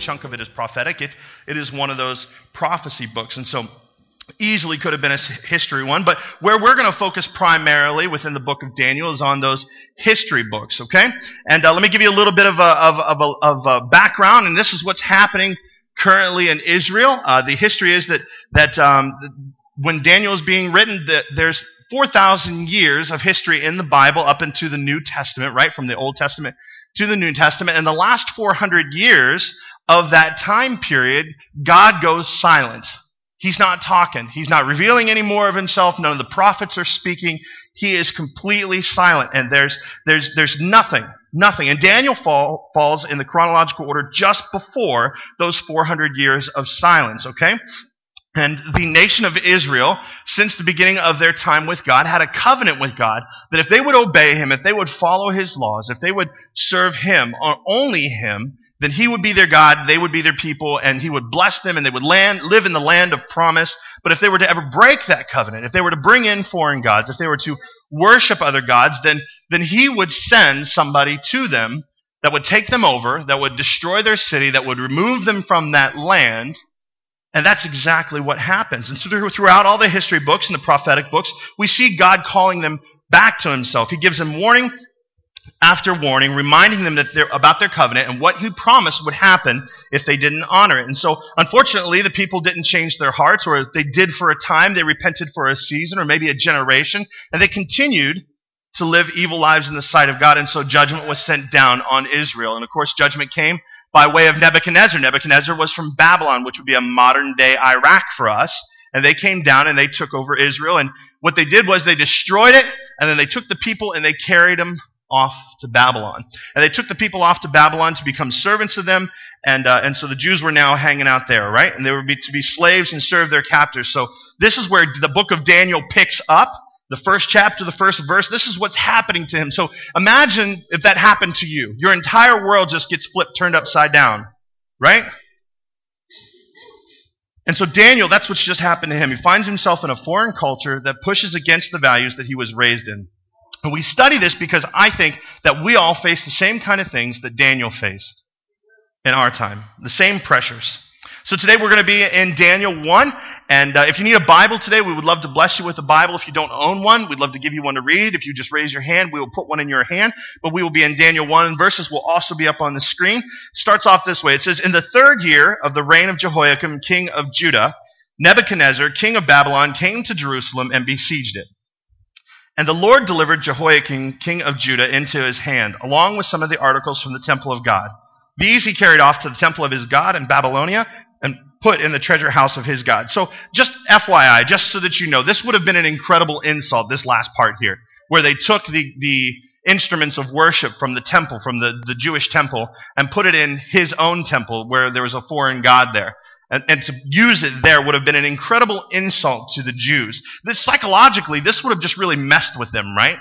Chunk of it is prophetic. It, it is one of those prophecy books. And so easily could have been a history one, but where we're going to focus primarily within the book of Daniel is on those history books, okay? And uh, let me give you a little bit of a, of, of, a, of a background, and this is what's happening currently in Israel. Uh, the history is that, that um, when Daniel is being written, that there's 4,000 years of history in the Bible up into the New Testament, right? From the Old Testament to the New Testament. And the last 400 years of that time period, God goes silent. He's not talking. He's not revealing any more of himself. None of the prophets are speaking. He is completely silent. And there's, there's, there's nothing, nothing. And Daniel fall, falls in the chronological order just before those 400 years of silence, okay? And the nation of Israel, since the beginning of their time with God, had a covenant with God that if they would obey Him, if they would follow His laws, if they would serve Him, or only Him, then he would be their God, they would be their people, and he would bless them, and they would land, live in the land of promise. But if they were to ever break that covenant, if they were to bring in foreign gods, if they were to worship other gods, then, then he would send somebody to them that would take them over, that would destroy their city, that would remove them from that land. And that's exactly what happens. And so throughout all the history books and the prophetic books, we see God calling them back to himself. He gives them warning after warning, reminding them that about their covenant and what he promised would happen if they didn't honor it. And so, unfortunately, the people didn't change their hearts, or they did for a time, they repented for a season or maybe a generation, and they continued to live evil lives in the sight of God. And so judgment was sent down on Israel. And of course, judgment came by way of Nebuchadnezzar. Nebuchadnezzar was from Babylon, which would be a modern day Iraq for us. And they came down and they took over Israel. And what they did was they destroyed it, and then they took the people and they carried them off to Babylon. And they took the people off to Babylon to become servants of them. And, uh, and so the Jews were now hanging out there, right? And they were be, to be slaves and serve their captors. So this is where the book of Daniel picks up. The first chapter, the first verse, this is what's happening to him. So imagine if that happened to you. Your entire world just gets flipped, turned upside down, right? And so Daniel, that's what's just happened to him. He finds himself in a foreign culture that pushes against the values that he was raised in. And we study this because I think that we all face the same kind of things that Daniel faced in our time, the same pressures. So today we're going to be in Daniel 1. And uh, if you need a Bible today, we would love to bless you with a Bible. If you don't own one, we'd love to give you one to read. If you just raise your hand, we will put one in your hand. But we will be in Daniel 1 and verses will also be up on the screen. It starts off this way. It says, In the third year of the reign of Jehoiakim, king of Judah, Nebuchadnezzar, king of Babylon, came to Jerusalem and besieged it. And the Lord delivered Jehoiakim, king of Judah, into his hand, along with some of the articles from the temple of God. These he carried off to the temple of his God in Babylonia and put in the treasure house of his God. So, just FYI, just so that you know, this would have been an incredible insult, this last part here, where they took the, the instruments of worship from the temple, from the, the Jewish temple, and put it in his own temple where there was a foreign God there. And, and, to use it there would have been an incredible insult to the Jews. This, psychologically, this would have just really messed with them, right?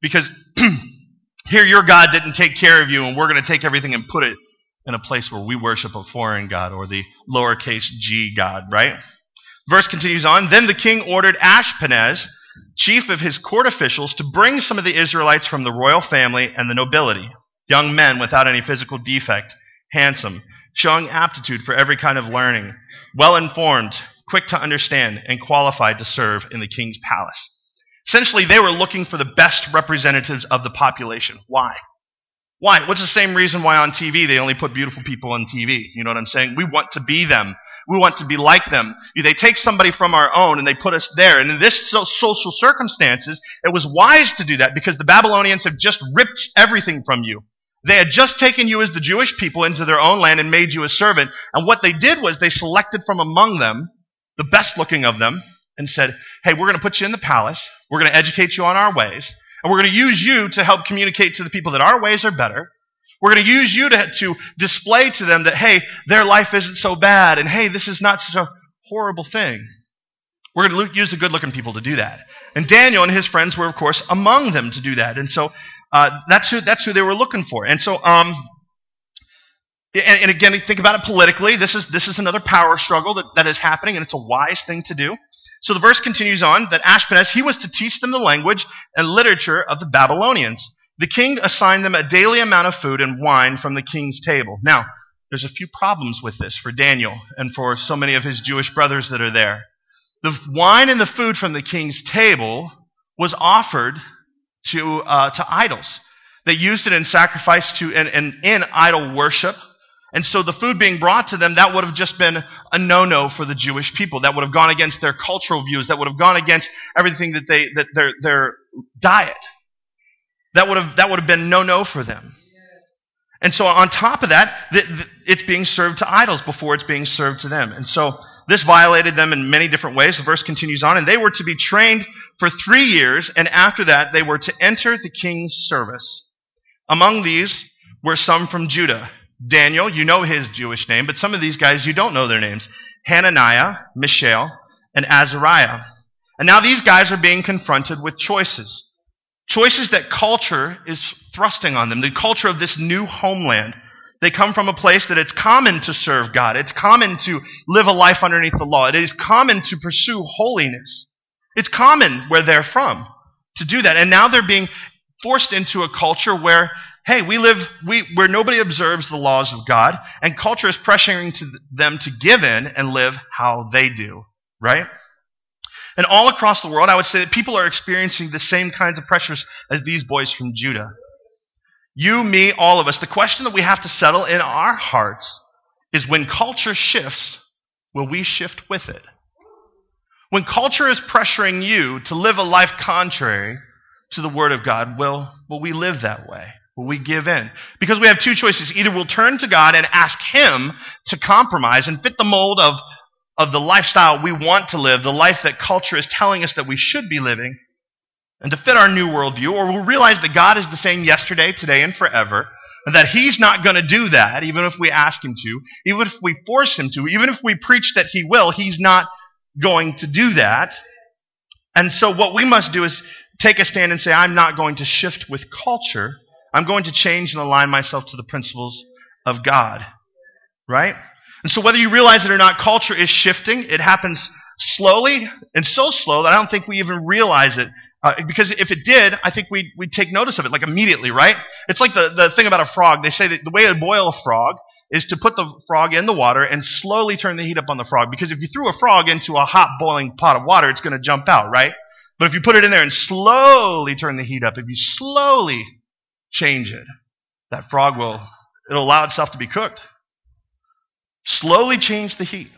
Because here your God didn't take care of you, and we're going to take everything and put it in a place where we worship a foreign God or the lowercase g God, right? Verse continues on. Then the king ordered Ashpenaz, chief of his court officials, to bring some of the Israelites from the royal family and the nobility, young men without any physical defect, handsome showing aptitude for every kind of learning, well informed, quick to understand, and qualified to serve in the king's palace. Essentially, they were looking for the best representatives of the population. Why? Why? What's the same reason why on TV they only put beautiful people on TV? You know what I'm saying? We want to be them. We want to be like them. They take somebody from our own and they put us there. And in this social circumstances, it was wise to do that because the Babylonians have just ripped everything from you. They had just taken you as the Jewish people into their own land and made you a servant. And what they did was they selected from among them the best looking of them and said, Hey, we're going to put you in the palace. We're going to educate you on our ways. And we're going to use you to help communicate to the people that our ways are better. We're going to use you to, to display to them that, hey, their life isn't so bad, and hey, this is not such a horrible thing. We're going to use the good looking people to do that. And Daniel and his friends were, of course, among them to do that. And so uh, that's, who, that's who they were looking for. And so, um, and, and, again, think about it politically. This is, this is another power struggle that, that is happening, and it's a wise thing to do. So the verse continues on that Ashpenaz, he was to teach them the language and literature of the Babylonians. The king assigned them a daily amount of food and wine from the king's table. Now, there's a few problems with this for Daniel and for so many of his Jewish brothers that are there. The wine and the food from the king's table was offered to, uh, to idols. They used it in sacrifice to, and, and in idol worship. And so the food being brought to them, that would have just been a no-no for the Jewish people. That would have gone against their cultural views. That would have gone against everything that they, that their, their diet. That would have, that would have been no-no for them. And so on top of that, it's being served to idols before it's being served to them. And so this violated them in many different ways. The verse continues on, and they were to be trained for three years, and after that they were to enter the king's service. Among these were some from Judah. Daniel, you know his Jewish name, but some of these guys you don't know their names. Hananiah, Mishael, and Azariah. And now these guys are being confronted with choices. Choices that culture is thrusting on them. The culture of this new homeland. They come from a place that it's common to serve God. It's common to live a life underneath the law. It is common to pursue holiness. It's common where they're from to do that. And now they're being forced into a culture where, hey, we live, we, where nobody observes the laws of God, and culture is pressuring to them to give in and live how they do, right? And all across the world, I would say that people are experiencing the same kinds of pressures as these boys from Judah. You, me, all of us. The question that we have to settle in our hearts is when culture shifts, will we shift with it? When culture is pressuring you to live a life contrary to the Word of God, will, will we live that way? Will we give in? Because we have two choices. Either we'll turn to God and ask Him to compromise and fit the mold of, of the lifestyle we want to live, the life that culture is telling us that we should be living, and to fit our new worldview, or we'll realize that God is the same yesterday, today, and forever, and that He's not going to do that, even if we ask Him to, even if we force Him to, even if we preach that He will, He's not going to do that. And so what we must do is take a stand and say, I'm not going to shift with culture. I'm going to change and align myself to the principles of God. Right? And so whether you realize it or not, culture is shifting. It happens slowly and so slow that I don't think we even realize it uh, because if it did, I think we'd, we'd take notice of it, like immediately, right? It's like the, the thing about a frog. They say that the way to boil a frog is to put the frog in the water and slowly turn the heat up on the frog. Because if you threw a frog into a hot boiling pot of water, it's going to jump out, right? But if you put it in there and slowly turn the heat up, if you slowly change it, that frog will, it'll allow itself to be cooked. Slowly change the heat.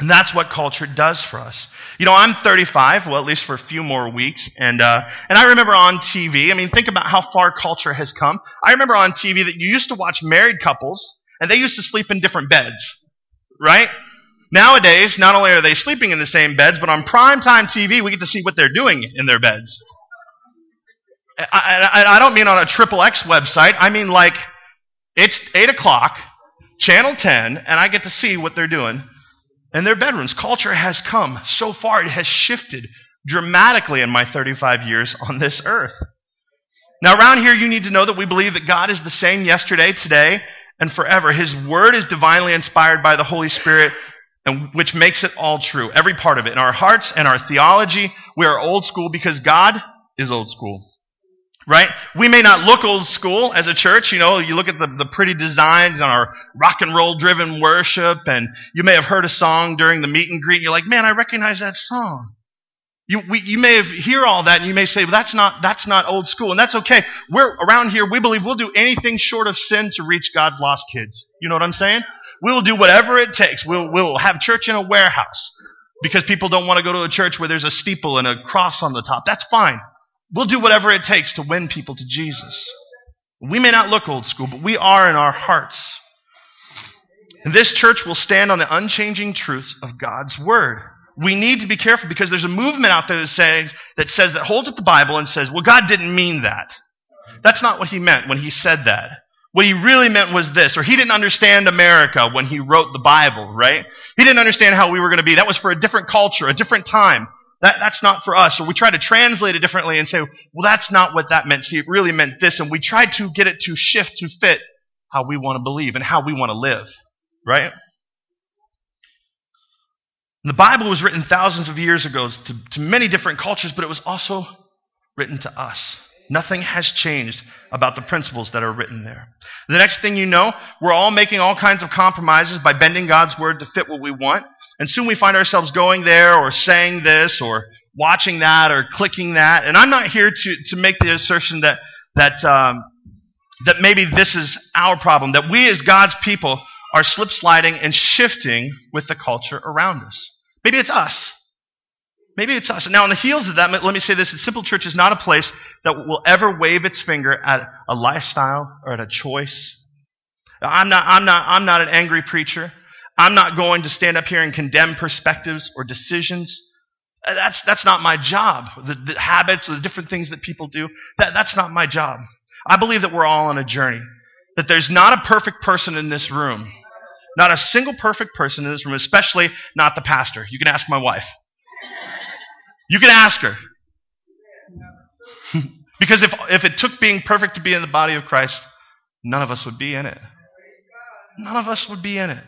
And that's what culture does for us. You know, I'm 35, well, at least for a few more weeks, and uh, and I remember on TV. I mean, think about how far culture has come. I remember on TV that you used to watch married couples, and they used to sleep in different beds, right? Nowadays, not only are they sleeping in the same beds, but on primetime TV, we get to see what they're doing in their beds. I, I, I don't mean on a triple X website. I mean like it's eight o'clock, channel ten, and I get to see what they're doing in their bedrooms. Culture has come so far, it has shifted dramatically in my 35 years on this earth. Now, around here, you need to know that we believe that God is the same yesterday, today, and forever. His word is divinely inspired by the Holy Spirit, and which makes it all true. Every part of it. In our hearts and our theology, we are old school because God is old school. Right? We may not look old school as a church. You know, you look at the, the pretty designs on our rock and roll driven worship, and you may have heard a song during the meet and greet, and you're like, man, I recognize that song. You, we, you may have hear all that, and you may say, well, that's not, that's not old school, and that's okay. We're around here, we believe we'll do anything short of sin to reach God's lost kids. You know what I'm saying? We will do whatever it takes. We'll, we'll have church in a warehouse because people don't want to go to a church where there's a steeple and a cross on the top. That's fine. We'll do whatever it takes to win people to Jesus. We may not look old school, but we are in our hearts. And this church will stand on the unchanging truths of God's Word. We need to be careful because there's a movement out there that says, that says, that holds up the Bible and says, well, God didn't mean that. That's not what He meant when He said that. What he really meant was this, or he didn't understand America when he wrote the Bible, right? He didn't understand how we were going to be. That was for a different culture, a different time. That, that's not for us. Or we try to translate it differently and say, well, that's not what that meant. See, it really meant this. And we try to get it to shift to fit how we want to believe and how we want to live, right? The Bible was written thousands of years ago to, to many different cultures, but it was also written to us. Nothing has changed about the principles that are written there. The next thing you know, we're all making all kinds of compromises by bending God's word to fit what we want. And soon we find ourselves going there or saying this or watching that or clicking that. And I'm not here to, to make the assertion that, that, um, that maybe this is our problem, that we as God's people are slip sliding and shifting with the culture around us. Maybe it's us. Maybe it's us. Now, on the heels of that, let me say this The Simple Church is not a place that will ever wave its finger at a lifestyle or at a choice. I'm not, I'm not, I'm not an angry preacher. I'm not going to stand up here and condemn perspectives or decisions. That's, that's not my job. The, the habits or the different things that people do, that, that's not my job. I believe that we're all on a journey. That there's not a perfect person in this room. Not a single perfect person in this room, especially not the pastor. You can ask my wife. You can ask her. because if, if it took being perfect to be in the body of Christ, none of us would be in it. None of us would be in it.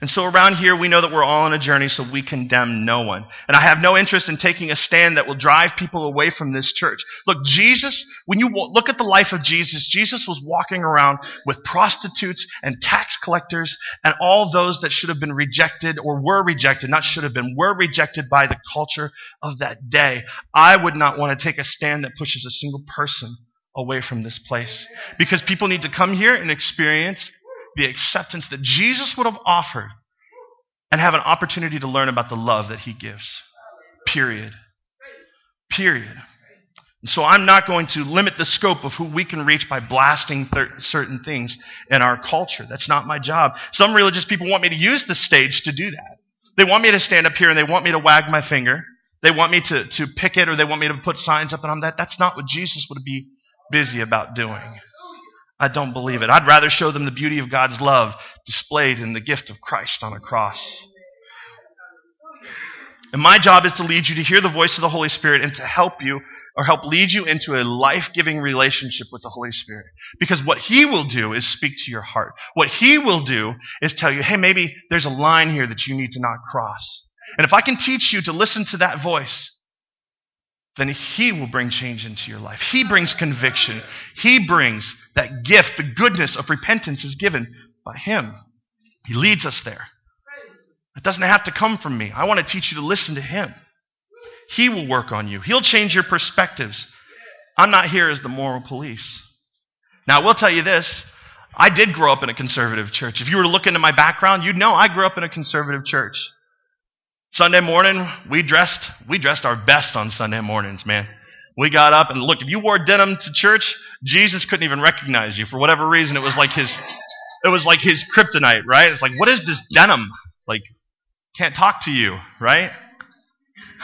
And so around here, we know that we're all on a journey, so we condemn no one. And I have no interest in taking a stand that will drive people away from this church. Look, Jesus, when you look at the life of Jesus, Jesus was walking around with prostitutes and tax collectors and all those that should have been rejected or were rejected, not should have been, were rejected by the culture of that day. I would not want to take a stand that pushes a single person away from this place because people need to come here and experience the acceptance that Jesus would have offered and have an opportunity to learn about the love that he gives. Period. Period. And so I'm not going to limit the scope of who we can reach by blasting thir- certain things in our culture. That's not my job. Some religious people want me to use the stage to do that. They want me to stand up here and they want me to wag my finger. They want me to, to pick it or they want me to put signs up and I'm that. That's not what Jesus would be busy about doing. I don't believe it. I'd rather show them the beauty of God's love displayed in the gift of Christ on a cross. And my job is to lead you to hear the voice of the Holy Spirit and to help you or help lead you into a life giving relationship with the Holy Spirit. Because what He will do is speak to your heart. What He will do is tell you, hey, maybe there's a line here that you need to not cross. And if I can teach you to listen to that voice, then He will bring change into your life. He brings conviction. He brings that gift. The goodness of repentance is given by Him. He leads us there. It doesn't have to come from me. I want to teach you to listen to Him. He will work on you, He'll change your perspectives. I'm not here as the moral police. Now, I will tell you this. I did grow up in a conservative church. If you were to look into my background, you'd know I grew up in a conservative church. Sunday morning, we dressed, we dressed our best on Sunday mornings, man. We got up and look, if you wore denim to church, Jesus couldn't even recognize you. For whatever reason, it was like his, it was like his kryptonite, right? It's like, what is this denim? Like, can't talk to you, right?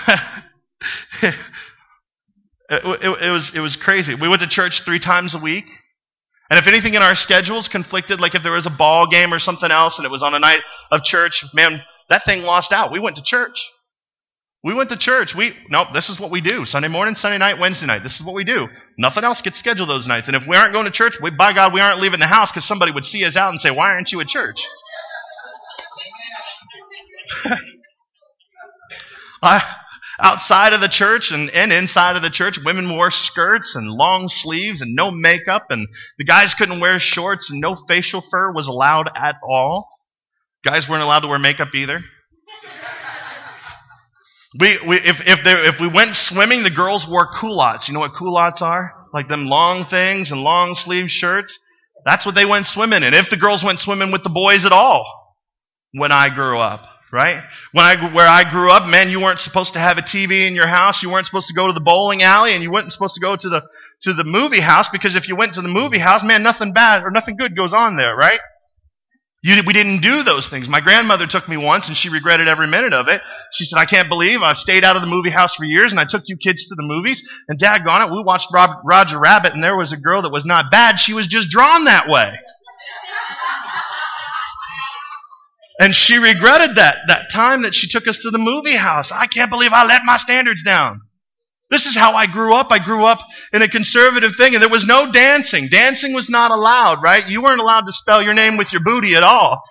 it, it, it, was, it was crazy. We went to church three times a week. And if anything in our schedules conflicted, like if there was a ball game or something else and it was on a night of church, man, that thing lost out. We went to church. We went to church. We nope, this is what we do. Sunday morning, Sunday night, Wednesday night. This is what we do. Nothing else gets scheduled those nights. And if we aren't going to church, we, by God, we aren't leaving the house because somebody would see us out and say, Why aren't you at church? I, outside of the church and, and inside of the church, women wore skirts and long sleeves and no makeup, and the guys couldn't wear shorts and no facial fur was allowed at all. Guys weren't allowed to wear makeup either. We, we, if, if, if we went swimming, the girls wore culottes. You know what culottes are? Like them long things and long sleeve shirts. That's what they went swimming in. If the girls went swimming with the boys at all when I grew up, right? When I, where I grew up, man, you weren't supposed to have a TV in your house. You weren't supposed to go to the bowling alley and you weren't supposed to go to the, to the movie house because if you went to the movie house, man, nothing bad or nothing good goes on there, right? You, we didn't do those things. My grandmother took me once and she regretted every minute of it. She said, I can't believe I've stayed out of the movie house for years and I took you kids to the movies and daggone it, we watched Rob, Roger Rabbit and there was a girl that was not bad. She was just drawn that way. And she regretted that, that time that she took us to the movie house. I can't believe I let my standards down. This is how I grew up. I grew up in a conservative thing, and there was no dancing. Dancing was not allowed, right? You weren't allowed to spell your name with your booty at all.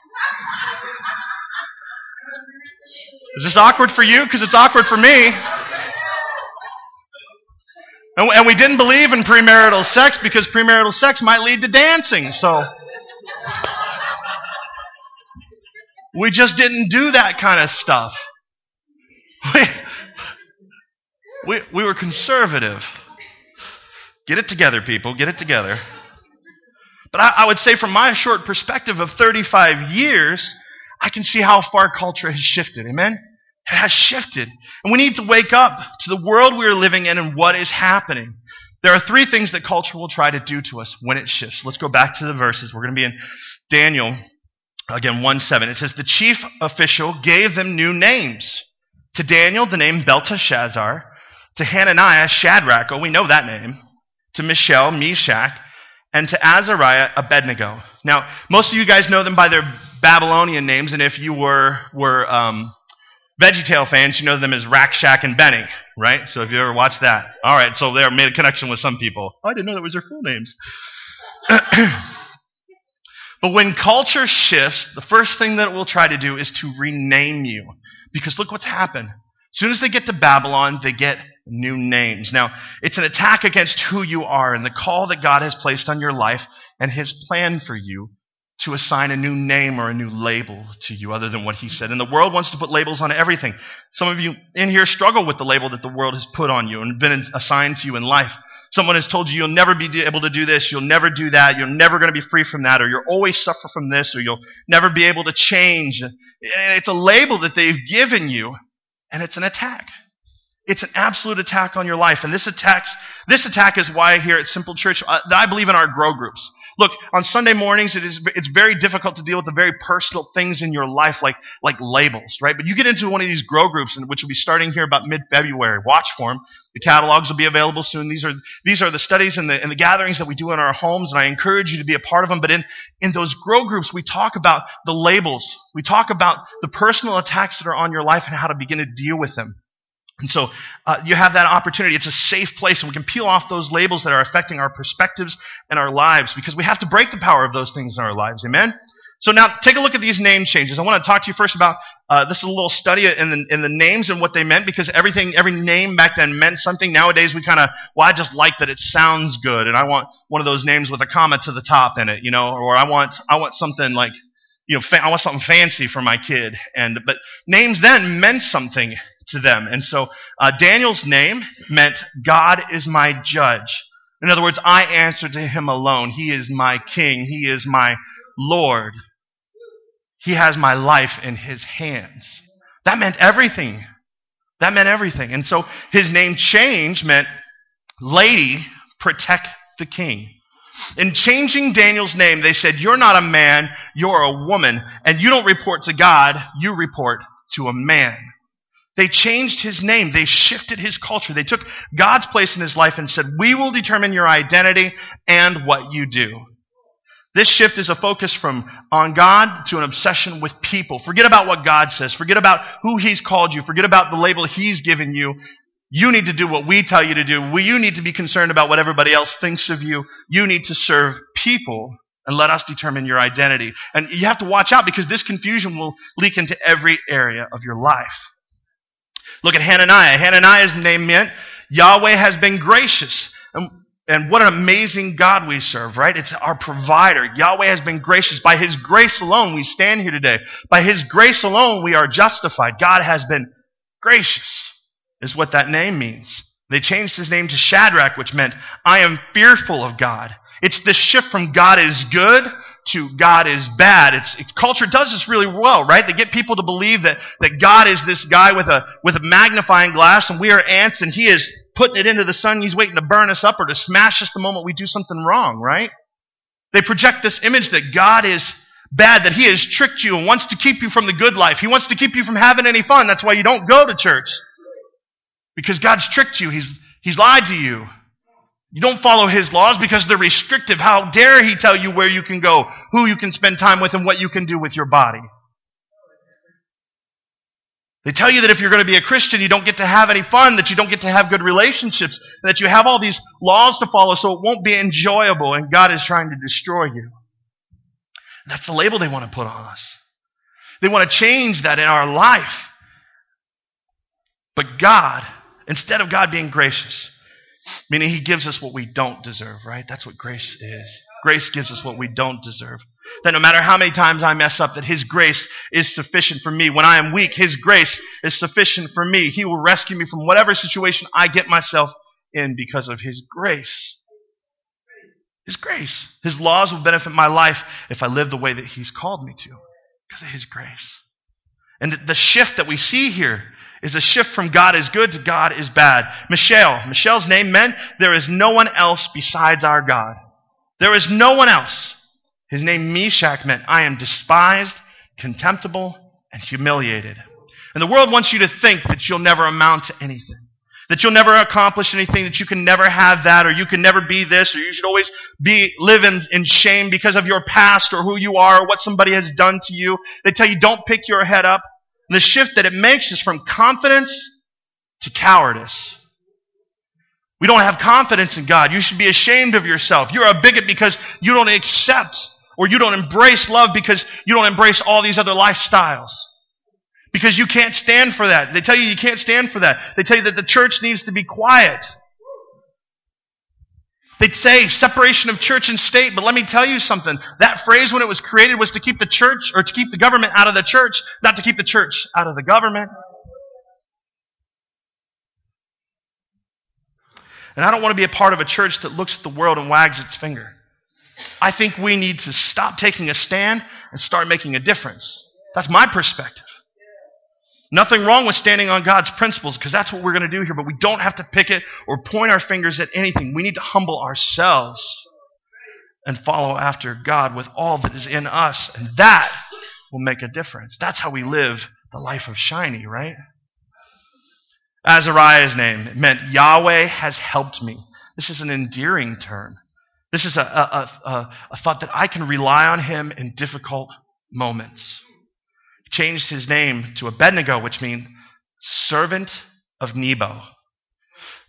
Is this awkward for you? Because it's awkward for me. And, we didn't believe in premarital sex because premarital sex might lead to dancing. So we just didn't do that kind of stuff. We, we, we were conservative. Get it together, people. Get it together. But I, I would say, from my short perspective of 35 years, I can see how far culture has shifted. Amen? It has shifted. And we need to wake up to the world we are living in and what is happening. There are three things that culture will try to do to us when it shifts. Let's go back to the verses. We're going to be in Daniel, again, 1 7. It says, The chief official gave them new names. To Daniel, the name Belteshazzar to Hananiah, Shadrach, oh, we know that name, to Mishael, Meshach, and to Azariah, Abednego. Now, most of you guys know them by their Babylonian names, and if you were, were um, VeggieTale fans, you know them as Rack, Shack, and Benny, right? So if you ever watched that. All right, so they made a connection with some people. Oh, I didn't know that was their full names. but when culture shifts, the first thing that it will try to do is to rename you. Because look what's happened. As soon as they get to Babylon, they get new names. Now, it's an attack against who you are and the call that God has placed on your life and his plan for you to assign a new name or a new label to you other than what he said. And the world wants to put labels on everything. Some of you in here struggle with the label that the world has put on you and been assigned to you in life. Someone has told you you'll never be able to do this, you'll never do that, you're never going to be free from that, or you'll always suffer from this, or you'll never be able to change. It's a label that they've given you and it's an attack. It's an absolute attack on your life. And this attacks, this attack is why here at Simple Church, uh, I believe in our grow groups. Look, on Sunday mornings, it is, it's very difficult to deal with the very personal things in your life, like, like labels, right? But you get into one of these grow groups, which will be starting here about mid-February. Watch for them. The catalogs will be available soon. These are, these are the studies and the, and the gatherings that we do in our homes, and I encourage you to be a part of them. But in, in those grow groups, we talk about the labels. We talk about the personal attacks that are on your life and how to begin to deal with them. And so uh, you have that opportunity. It's a safe place, and we can peel off those labels that are affecting our perspectives and our lives because we have to break the power of those things in our lives. Amen? So now take a look at these name changes. I want to talk to you first about uh, this is a little study in the, in the names and what they meant because everything, every name back then meant something. Nowadays we kind of, well, I just like that it sounds good, and I want one of those names with a comma to the top in it, you know, or I want I want something like, you know, fa- I want something fancy for my kid. And but names then meant something to them. And so uh, Daniel's name meant God is my judge. In other words, I answer to him alone. He is my king. He is my Lord. He has my life in his hands. That meant everything. That meant everything. And so his name change meant lady, protect the king. In changing Daniel's name, they said, You're not a man, you're a woman, and you don't report to God, you report to a man. They changed his name. They shifted his culture. They took God's place in his life and said, We will determine your identity and what you do. This shift is a focus from on God to an obsession with people. Forget about what God says. Forget about who He's called you. Forget about the label He's given you. You need to do what we tell you to do. You need to be concerned about what everybody else thinks of you. You need to serve people and let us determine your identity. And you have to watch out because this confusion will leak into every area of your life. Look at Hananiah. Hananiah's name meant Yahweh has been gracious. And, and what an amazing God we serve, right? It's our provider. Yahweh has been gracious. By His grace alone, we stand here today. By His grace alone, we are justified. God has been gracious, is what that name means. They changed his name to Shadrach, which meant, I am fearful of God. It's the shift from God is good to God is bad. It's, it's, culture does this really well, right? They get people to believe that, that God is this guy with a, with a magnifying glass and we are ants and he is putting it into the sun. He's waiting to burn us up or to smash us the moment we do something wrong, right? They project this image that God is bad that he has tricked you and wants to keep you from the good life. He wants to keep you from having any fun. That's why you don't go to church. Because God's tricked you. He's, he's lied to you. You don't follow his laws because they're restrictive. How dare he tell you where you can go, who you can spend time with, and what you can do with your body? They tell you that if you're going to be a Christian, you don't get to have any fun, that you don't get to have good relationships, that you have all these laws to follow, so it won't be enjoyable, and God is trying to destroy you. That's the label they want to put on us. They want to change that in our life. But God, instead of God being gracious, meaning He gives us what we don't deserve, right? That's what grace is. Grace gives us what we don't deserve. That no matter how many times I mess up, that His grace is sufficient for me. When I am weak, His grace is sufficient for me. He will rescue me from whatever situation I get myself in because of His grace. His grace. His laws will benefit my life if I live the way that He's called me to because of His grace. And the shift that we see here is a shift from God is good to God is bad. Mishael, Mishael's name meant there is no one else besides our God. There is no one else. His name Meshach meant I am despised, contemptible, and humiliated. And the world wants you to think that you'll never amount to anything. That you'll never accomplish anything, that you can never have that, or you can never be this, or you should always be live in, in shame because of your past or who you are or what somebody has done to you. They tell you don't pick your head up. The shift that it makes is from confidence to cowardice. We don't have confidence in God. You should be ashamed of yourself. You're a bigot because you don't accept or you don't embrace love because you don't embrace all these other lifestyles. Because you can't stand for that. They tell you you can't stand for that. They tell you that the church needs to be quiet. They'd say separation of church and state, but let me tell you something. That phrase, when it was created, was to keep the church or to keep the government out of the church, not to keep the church out of the government. And I don't want to be a part of a church that looks at the world and wags its finger. I think we need to stop taking a stand and start making a difference. That's my perspective. Nothing wrong with standing on God's principles because that's what we're going to do here, but we don't have to pick it or point our fingers at anything. We need to humble ourselves and follow after God with all that is in us, and that will make a difference. That's how we live the life of shiny, right? Azariah's name meant Yahweh has helped me. This is an endearing term. This is a, a, a, a thought that I can rely on him in difficult moments changed his name to Abednego, which means servant of Nebo.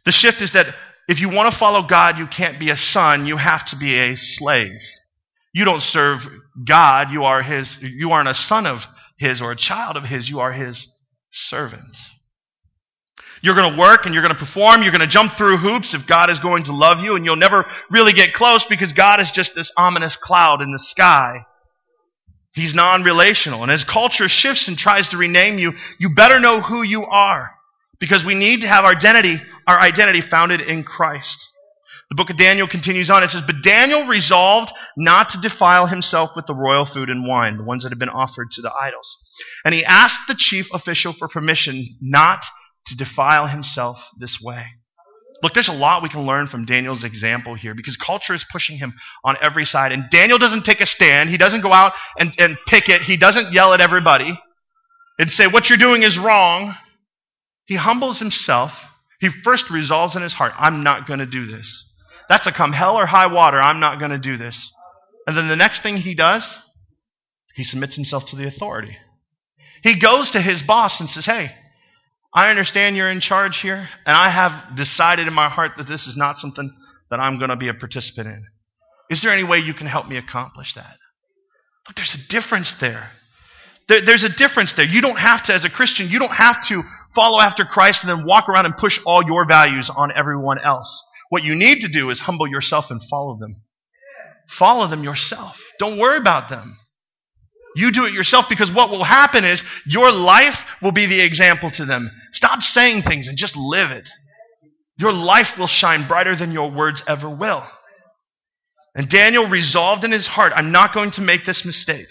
The shift is that if you want to follow God, you can't be a son, you have to be a slave. You don't serve God, you are his you aren't a son of his or a child of his, you are his servant. You're going to work and you're going to perform, you're going to jump through hoops if God is going to love you, and you'll never really get close because God is just this ominous cloud in the sky He's non relational. And as culture shifts and tries to rename you, you better know who you are. Because we need to have our identity, our identity founded in Christ. The book of Daniel continues on. It says, But Daniel resolved not to defile himself with the royal food and wine, the ones that had been offered to the idols. And he asked the chief official for permission not to defile himself this way. Look, there's a lot we can learn from Daniel's example here because culture is pushing him on every side. And Daniel doesn't take a stand. He doesn't go out and, and pick it. He doesn't yell at everybody and say, What you're doing is wrong. He humbles himself. He first resolves in his heart, I'm not going to do this. That's a come hell or high water. I'm not going to do this. And then the next thing he does, he submits himself to the authority. He goes to his boss and says, Hey, I understand you're in charge here, and I have decided in my heart that this is not something that I'm going to be a participant in. Is there any way you can help me accomplish that? Look, there's a difference there. there. There's a difference there. You don't have to, as a Christian, you don't have to follow after Christ and then walk around and push all your values on everyone else. What you need to do is humble yourself and follow them. Follow them yourself. Don't worry about them. You do it yourself because what will happen is your life will be the example to them. Stop saying things and just live it. Your life will shine brighter than your words ever will. And Daniel resolved in his heart, I'm not going to make this mistake.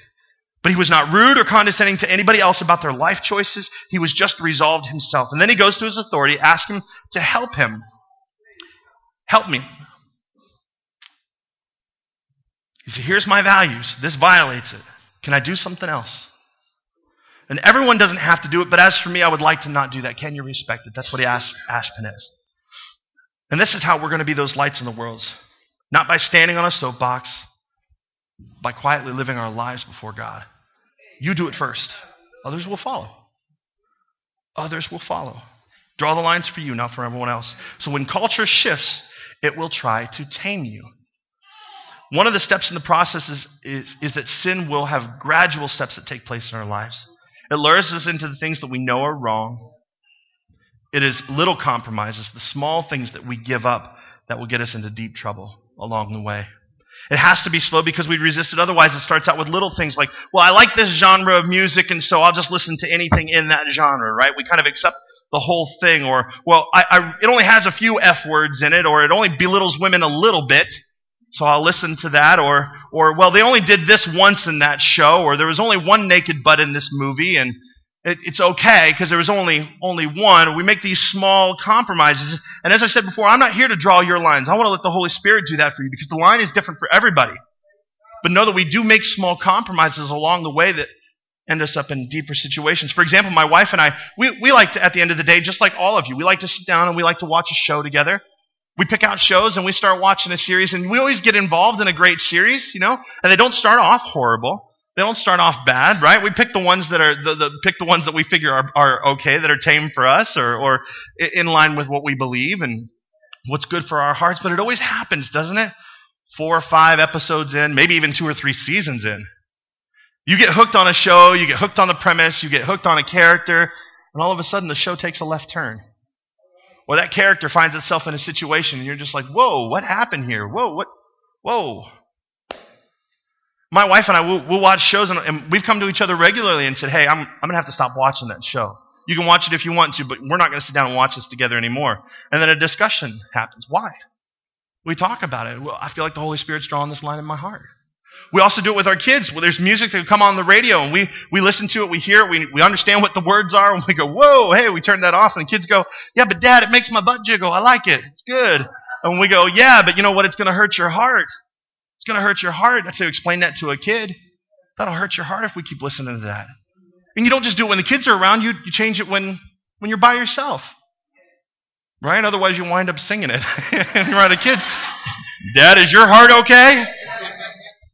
But he was not rude or condescending to anybody else about their life choices. He was just resolved himself. And then he goes to his authority, asks him to help him. Help me. He said, Here's my values. This violates it. Can I do something else? And everyone doesn't have to do it, but as for me, I would like to not do that. Can you respect it? That's what he asked Ashpenaz. And this is how we're going to be those lights in the world. Not by standing on a soapbox, by quietly living our lives before God. You do it first. Others will follow. Others will follow. Draw the lines for you, not for everyone else. So when culture shifts, it will try to tame you. One of the steps in the process is, is, is, that sin will have gradual steps that take place in our lives. It lures us into the things that we know are wrong. It is little compromises, the small things that we give up that will get us into deep trouble along the way. It has to be slow because we resist it. Otherwise, it starts out with little things like, well, I like this genre of music, and so I'll just listen to anything in that genre, right? We kind of accept the whole thing. Or, well, I, I, it only has a few F words in it, or it only belittles women a little bit. So I'll listen to that. Or, or, well, they only did this once in that show, or there was only one naked butt in this movie, and it, it's okay because there was only, only one. We make these small compromises. And as I said before, I'm not here to draw your lines. I want to let the Holy Spirit do that for you because the line is different for everybody. But know that we do make small compromises along the way that end us up in deeper situations. For example, my wife and I, we, we like to, at the end of the day, just like all of you, we like to sit down and we like to watch a show together. We pick out shows and we start watching a series and we always get involved in a great series, you know, and they don't start off horrible. They don't start off bad, right? We pick the ones that are the, the pick the ones that we figure are, are okay, that are tame for us, or or in line with what we believe and what's good for our hearts. But it always happens, doesn't it? Four or five episodes in, maybe even two or three seasons in, you get hooked on a show, you get hooked on the premise, you get hooked on a character, and all of a sudden the show takes a left turn. Or that character finds itself in a situation and you're just like, whoa, what happened here? Whoa, what? Whoa. My wife and I will we'll watch shows and, and, we've come to each other regularly and said, hey, I'm, I'm going to have to stop watching that show. You can watch it if you want to, but we're not going to sit down and watch this together anymore. And then a discussion happens. Why? We talk about it. Well, I feel like the Holy Spirit's drawing this line in my heart. We also do it with our kids. Well, there's music that come on the radio and we, we listen to it, we hear it, we, we understand what the words are, and we go, whoa, hey, we turn that off, and the kids go, yeah, but dad, it makes my butt jiggle. I like it. It's good. And we go, yeah, but you know what? It's going to hurt your heart. It's going to hurt your heart. That's to explain that to a kid. That'll hurt your heart if we keep listening to that. And you don't just do it when the kids are around, you, you change it when, when you're by yourself. Right? Otherwise, you wind up singing it. and you're around a kid. Dad, is your heart okay?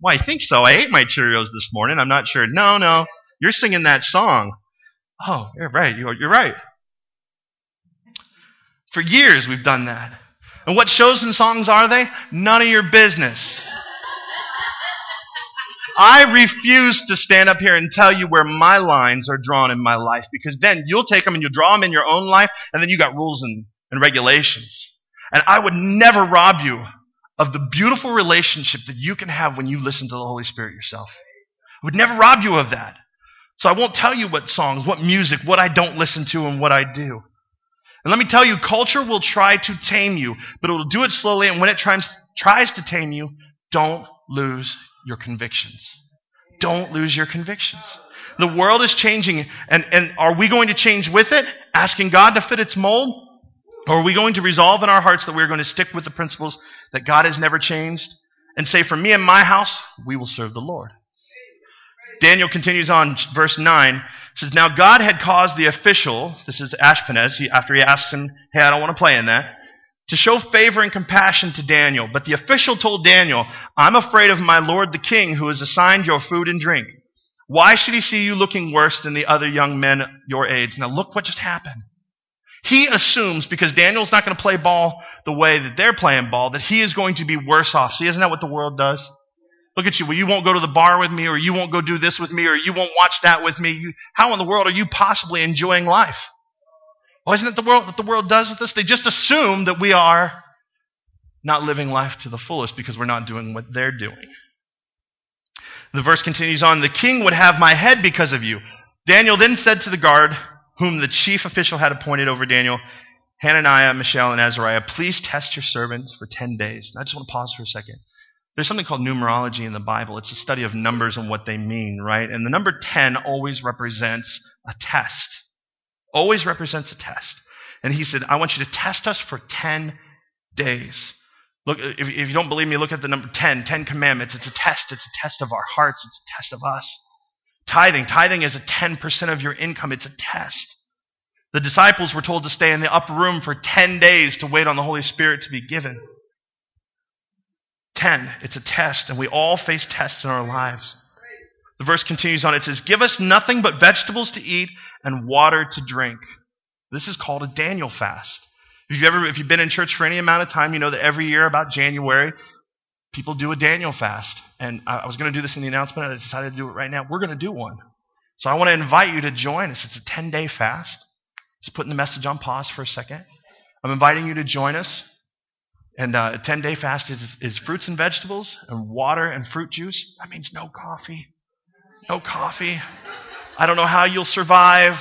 Well, I think so. I ate my Cheerios this morning. I'm not sure. No, no. You're singing that song. Oh, you're right. You're right. For years, we've done that. And what shows and songs are they? None of your business. I refuse to stand up here and tell you where my lines are drawn in my life because then you'll take them and you'll draw them in your own life and then you got rules and, and regulations. And I would never rob you of the beautiful relationship that you can have when you listen to the Holy Spirit yourself. I would never rob you of that. So I won't tell you what songs, what music, what I don't listen to, and what I do. And let me tell you, culture will try to tame you, but it will do it slowly, and when it tries, tries to tame you, don't lose your convictions. Don't lose your convictions. The world is changing, and, and are we going to change with it? Asking God to fit its mold? Or are we going to resolve in our hearts that we're going to stick with the principles that God has never changed and say, for me and my house, we will serve the Lord? Daniel continues on, verse 9, says, Now God had caused the official, this is Ashpenaz, he, after he asks him, Hey, I don't want to play in that, to show favor and compassion to Daniel. But the official told Daniel, I'm afraid of my lord the king who has assigned your food and drink. Why should he see you looking worse than the other young men your age? Now look what just happened. He assumes because Daniel's not going to play ball the way that they're playing ball, that he is going to be worse off. See, isn't that what the world does? Look at you. Well, you won't go to the bar with me, or you won't go do this with me, or you won't watch that with me. You, how in the world are you possibly enjoying life? Well, isn't it the world that the world does with us? They just assume that we are not living life to the fullest because we're not doing what they're doing. The verse continues on, the king would have my head because of you. Daniel then said to the guard, whom the chief official had appointed over Daniel, Hananiah, Mishael, and Azariah, please test your servants for 10 days. I just want to pause for a second. There's something called numerology in the Bible. It's a study of numbers and what they mean, right? And the number 10 always represents a test. Always represents a test. And he said, I want you to test us for 10 days. Look, if, if you don't believe me, look at the number 10, 10 commandments. It's a test. It's a test of our hearts. It's a test of us. Tithing. Tithing is a 10% of your income. It's a test. The disciples were told to stay in the upper room for 10 days to wait on the Holy Spirit to be given. 10. It's a test, and we all face tests in our lives. The verse continues on. It says, Give us nothing but vegetables to eat and water to drink. This is called a Daniel fast. If you've ever, if you've been in church for any amount of time, you know that every year about January, people do a Daniel fast. And I was going to do this in the announcement, I decided to do it right now. We're going to do one. So I want to invite you to join us. It's a 10 day fast. Just putting the message on pause for a second. I'm inviting you to join us. And uh, a 10 day fast is, is fruits and vegetables and water and fruit juice. That means no coffee. No coffee. I don't know how you'll survive.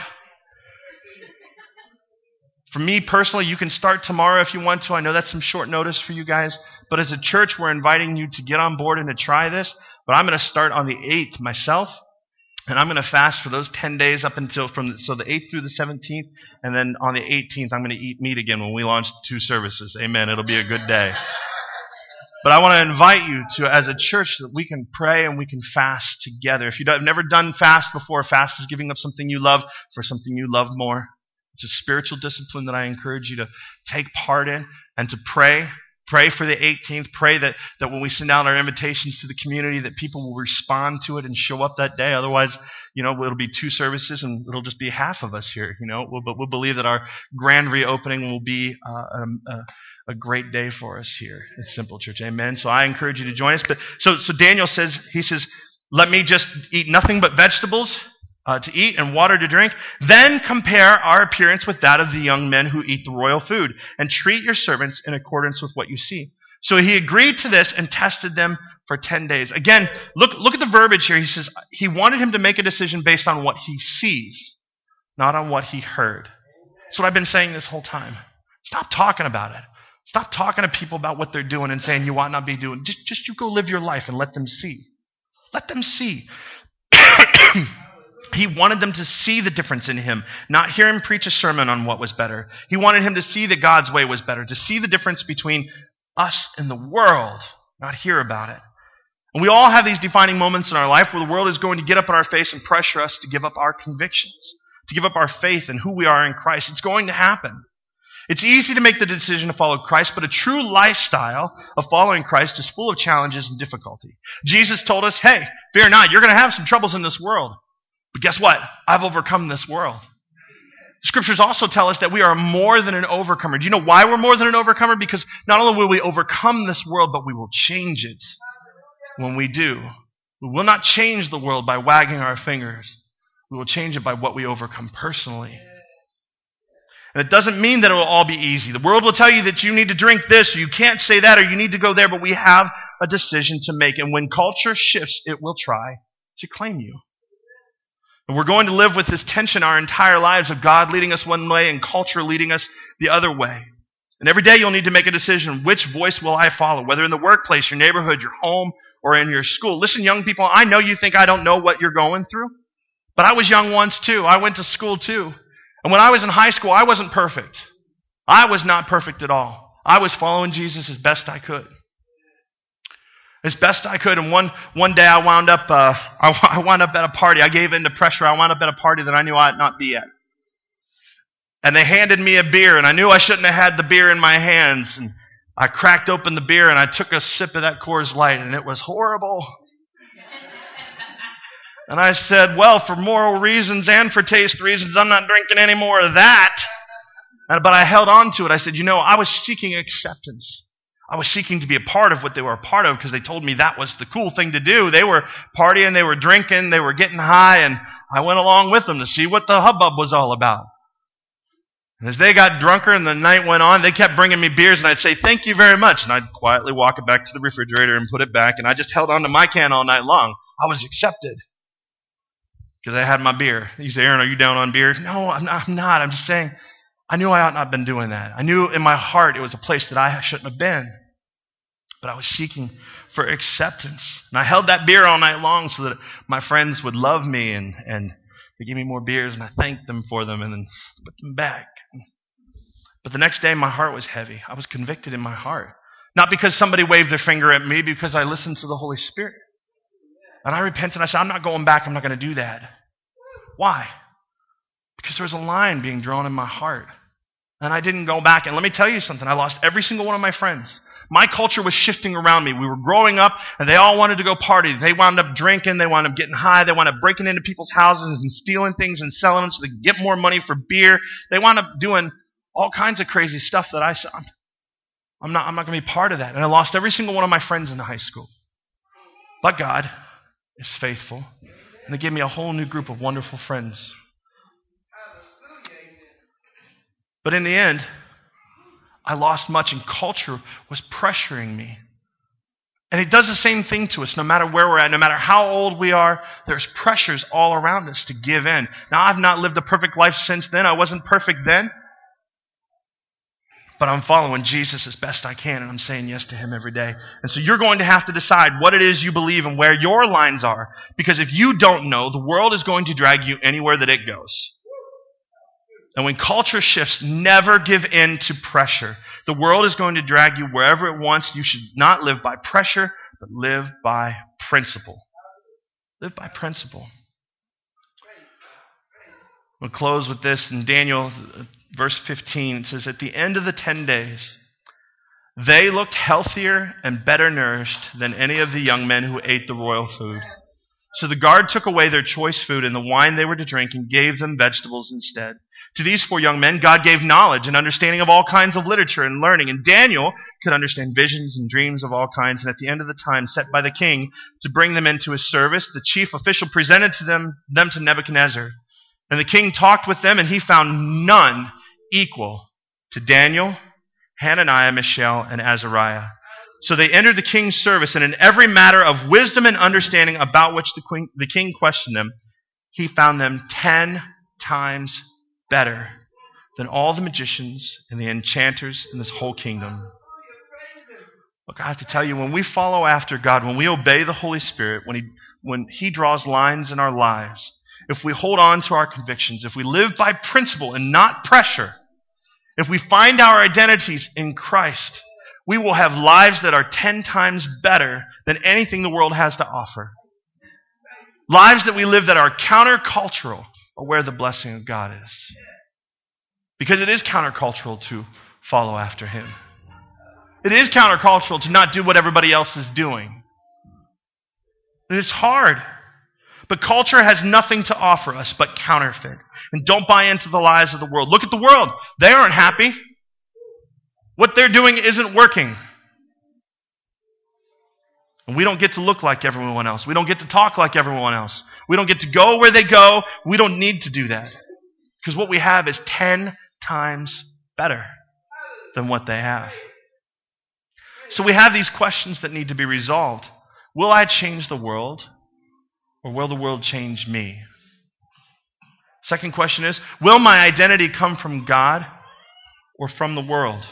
For me personally, you can start tomorrow if you want to. I know that's some short notice for you guys. But as a church, we're inviting you to get on board and to try this. But I'm going to start on the 8th myself. And I'm going to fast for those 10 days up until from the, so the 8th through the 17th. And then on the 18th, I'm going to eat meat again when we launch two services. Amen. It'll be a good day. But I want to invite you to, as a church, that we can pray and we can fast together. If you've never done fast before, fast is giving up something you love for something you love more. It's a spiritual discipline that I encourage you to take part in and to pray. Pray for the 18th. Pray that, that when we send out our invitations to the community, that people will respond to it and show up that day. Otherwise, you know, it'll be two services and it'll just be half of us here, you know. We'll, but we'll believe that our grand reopening will be uh, um, a, a great day for us here at Simple Church. Amen. So I encourage you to join us. But so, so Daniel says, he says, let me just eat nothing but vegetables uh, to eat and water to drink. Then compare our appearance with that of the young men who eat the royal food, and treat your servants in accordance with what you see. So he agreed to this and tested them for 10 days. Again, look, look at the verbiage here. He says he wanted him to make a decision based on what he sees, not on what he heard. That's what I've been saying this whole time. Stop talking about it. Stop talking to people about what they're doing and saying you ought not be doing. Just, just you go live your life and let them see. Let them see. He wanted them to see the difference in him, not hear him preach a sermon on what was better. He wanted him to see that God's way was better, to see the difference between us and the world, not hear about it. And we all have these defining moments in our life where the world is going to get up in our face and pressure us to give up our convictions, to give up our faith in who we are in Christ. It's going to happen. It's easy to make the decision to follow Christ, but a true lifestyle of following Christ is full of challenges and difficulty. Jesus told us, hey, fear not, you're going to have some troubles in this world. But guess what? I've overcome this world. Scriptures also tell us that we are more than an overcomer. Do you know why we're more than an overcomer? Because not only will we overcome this world, but we will change it when we do. We will not change the world by wagging our fingers. We will change it by what we overcome personally. And it doesn't mean that it will all be easy. The world will tell you that you need to drink this, or you can't say that, or you need to go there, but we have a decision to make. And when culture shifts, it will try to claim you. And we're going to live with this tension our entire lives of God leading us one way and culture leading us the other way. And every day you'll need to make a decision. Which voice will I follow? Whether in the workplace, your neighborhood, your home, or in your school. Listen, young people, I know you think I don't know what you're going through, but I was young once too. I went to school too. And when I was in high school, I wasn't perfect. I was not perfect at all. I was following Jesus as best I could as best I could. And one, one day I wound up, uh, I, I wound up at a party. I gave in to pressure. I wound up at a party that I knew I'd not be at. And they handed me a beer, and I knew I shouldn't have had the beer in my hands. And I cracked open the beer, and I took a sip of that Coors Light, and it was horrible. And I said, well, for moral reasons and for taste reasons, I'm not drinking any more of that. But I held on to it. I said, you know, I was seeking acceptance. I was seeking to be a part of what they were a part of because they told me that was the cool thing to do. They were partying, they were drinking, they were getting high, and I went along with them to see what the hubbub was all about. And as they got drunker and the night went on, they kept bringing me beers, and I'd say, Thank you very much. And I'd quietly walk it back to the refrigerator and put it back, and I just held on to my can all night long. I was accepted because I had my beer. You say, Aaron, are you down on beer? No, I'm not. I'm, not. I'm just saying I knew I ought not have been doing that. I knew in my heart it was a place that I shouldn't have been. But I was seeking for acceptance. And I held that beer all night long so that my friends would love me and, and they give me more beers and I thanked them for them and then put them back. But the next day my heart was heavy. I was convicted in my heart. Not because somebody waved their finger at me, because I listened to the Holy Spirit. And I repented. I said, I'm not going back. I'm not going to do that. Why? Because there was a line being drawn in my heart. And I didn't go back. And let me tell you something. I lost every single one of my friends. My culture was shifting around me. We were growing up and they all wanted to go party. They wound up drinking. They wound up getting high. They wound up breaking into people's houses and stealing things and selling them so they could get more money for beer. They wound up doing all kinds of crazy stuff that I saw. I'm not, I'm not going to be part of that. And I lost every single one of my friends in high school. But God is faithful. And they gave me a whole new group of wonderful friends. But in the end, I lost much, and culture was pressuring me. And it does the same thing to us no matter where we're at, no matter how old we are, there's pressures all around us to give in. Now, I've not lived a perfect life since then. I wasn't perfect then. But I'm following Jesus as best I can, and I'm saying yes to Him every day. And so you're going to have to decide what it is you believe and where your lines are. Because if you don't know, the world is going to drag you anywhere that it goes. And when culture shifts, never give in to pressure. The world is going to drag you wherever it wants. You should not live by pressure, but live by principle. Live by principle. We'll close with this in Daniel, uh, verse 15. It says, At the end of the 10 days, they looked healthier and better nourished than any of the young men who ate the royal food. So the guard took away their choice food and the wine they were to drink and gave them vegetables instead. To these four young men, God gave knowledge and understanding of all kinds of literature and learning. And Daniel could understand visions and dreams of all kinds. And at the end of the time set by the king to bring them into his service, the chief official presented to them, them to Nebuchadnezzar. And the king talked with them, and he found none equal to Daniel, Hananiah, Mishael, and Azariah. So they entered the king's service, and in every matter of wisdom and understanding about which the, queen, the king questioned them, he found them ten times better than all the magicians and the enchanters in this whole kingdom. Look, I have to tell you, when we follow after God, when we obey the Holy Spirit, when He, when he draws lines in our lives, if we hold on to our convictions, if we live by principle and not pressure, if we find our identities in Christ, we will have lives that are ten times better than anything the world has to offer. Lives that we live that are countercultural or where the blessing of God is. Because it is countercultural to follow after Him. It is countercultural to not do what everybody else is doing. It's hard. But culture has nothing to offer us but counterfeit. And don't buy into the lies of the world. Look at the world. They aren't happy. What they're doing isn't working. And we don't get to look like everyone else. We don't get to talk like everyone else. We don't get to go where they go. We don't need to do that. Because what we have is 10 times better than what they have. So we have these questions that need to be resolved. Will I change the world? Or will the world change me? Second question is Will my identity come from God or from the world?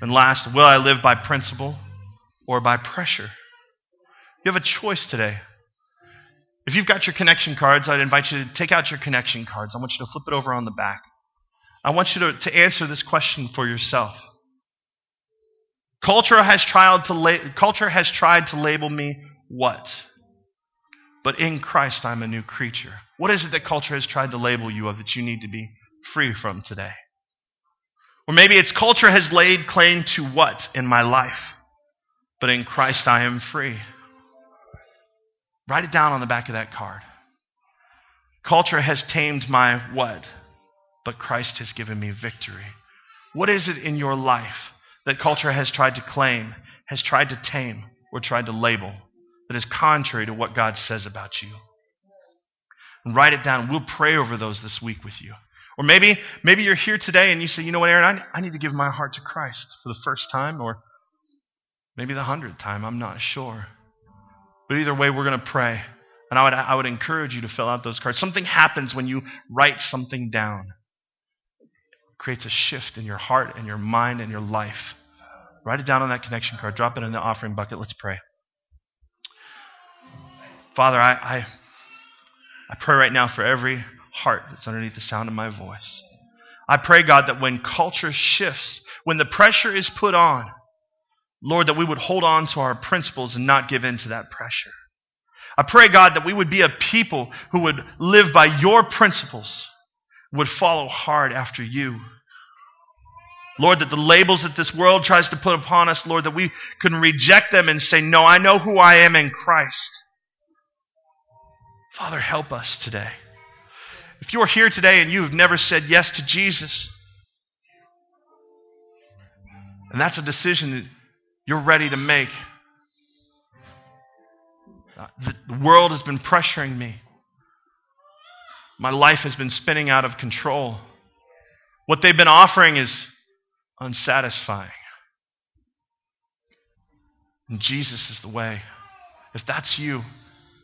And last, will I live by principle or by pressure. You have a choice today. If you've got your connection cards, I'd invite you to take out your connection cards. I want you to flip it over on the back. I want you to, to answer this question for yourself. Culture has tried to la- culture has tried to label me what? But in Christ I'm a new creature. What is it that culture has tried to label you of that you need to be free from today? Or maybe it's culture has laid claim to what in my life? But in Christ I am free. Write it down on the back of that card. Culture has tamed my what? But Christ has given me victory. What is it in your life that culture has tried to claim, has tried to tame, or tried to label that is contrary to what God says about you? And write it down. We'll pray over those this week with you. Or maybe, maybe you're here today and you say, you know what, Aaron, I, I need to give my heart to Christ for the first time, or Maybe the hundredth time, I'm not sure. But either way, we're going to pray. And I would, I would encourage you to fill out those cards. Something happens when you write something down. It creates a shift in your heart and your mind and your life. Write it down on that connection card. Drop it in the offering bucket. Let's pray. Father, I, I, I pray right now for every heart that's underneath the sound of my voice. I pray, God, that when culture shifts, when the pressure is put on, Lord, that we would hold on to our principles and not give in to that pressure. I pray, God, that we would be a people who would live by your principles, would follow hard after you. Lord, that the labels that this world tries to put upon us, Lord, that we can reject them and say, No, I know who I am in Christ. Father, help us today. If you're here today and you have never said yes to Jesus, and that's a decision that you're ready to make, the world has been pressuring me. My life has been spinning out of control. What they've been offering is unsatisfying. And Jesus is the way. If that's you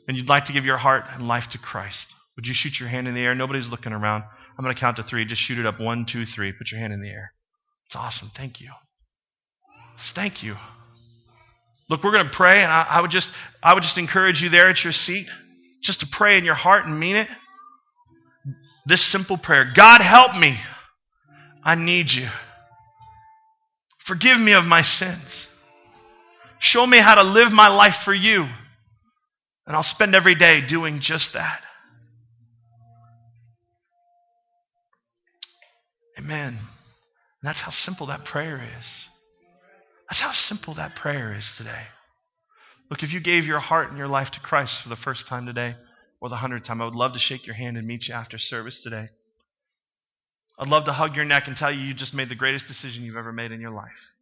and you'd like to give your heart and life to Christ, would you shoot your hand in the air? Nobody's looking around. I'm going to count to three. Just shoot it up. One, two, three. Put your hand in the air. It's awesome. Thank you. Thank you. Look, we're going to pray, and I, I, would just, I would just encourage you there at your seat, just to pray in your heart and mean it. This simple prayer: God, help me. I need you. Forgive me of my sins. Show me how to live my life for you. And I'll spend every day doing just that. Amen. And that's how simple that prayer is. That's how simple that prayer is today. Look, if you gave your heart and your life to Christ for the first time today or the hundredth time, I would love to shake your hand and meet you after service today. I'd love to hug your neck and tell you you just made the greatest decision you've ever made in your life.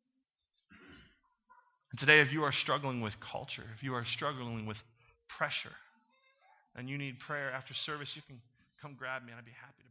And today, if you are struggling with culture, if you are struggling with pressure, and you need prayer after service, you can come grab me and I'd be happy to.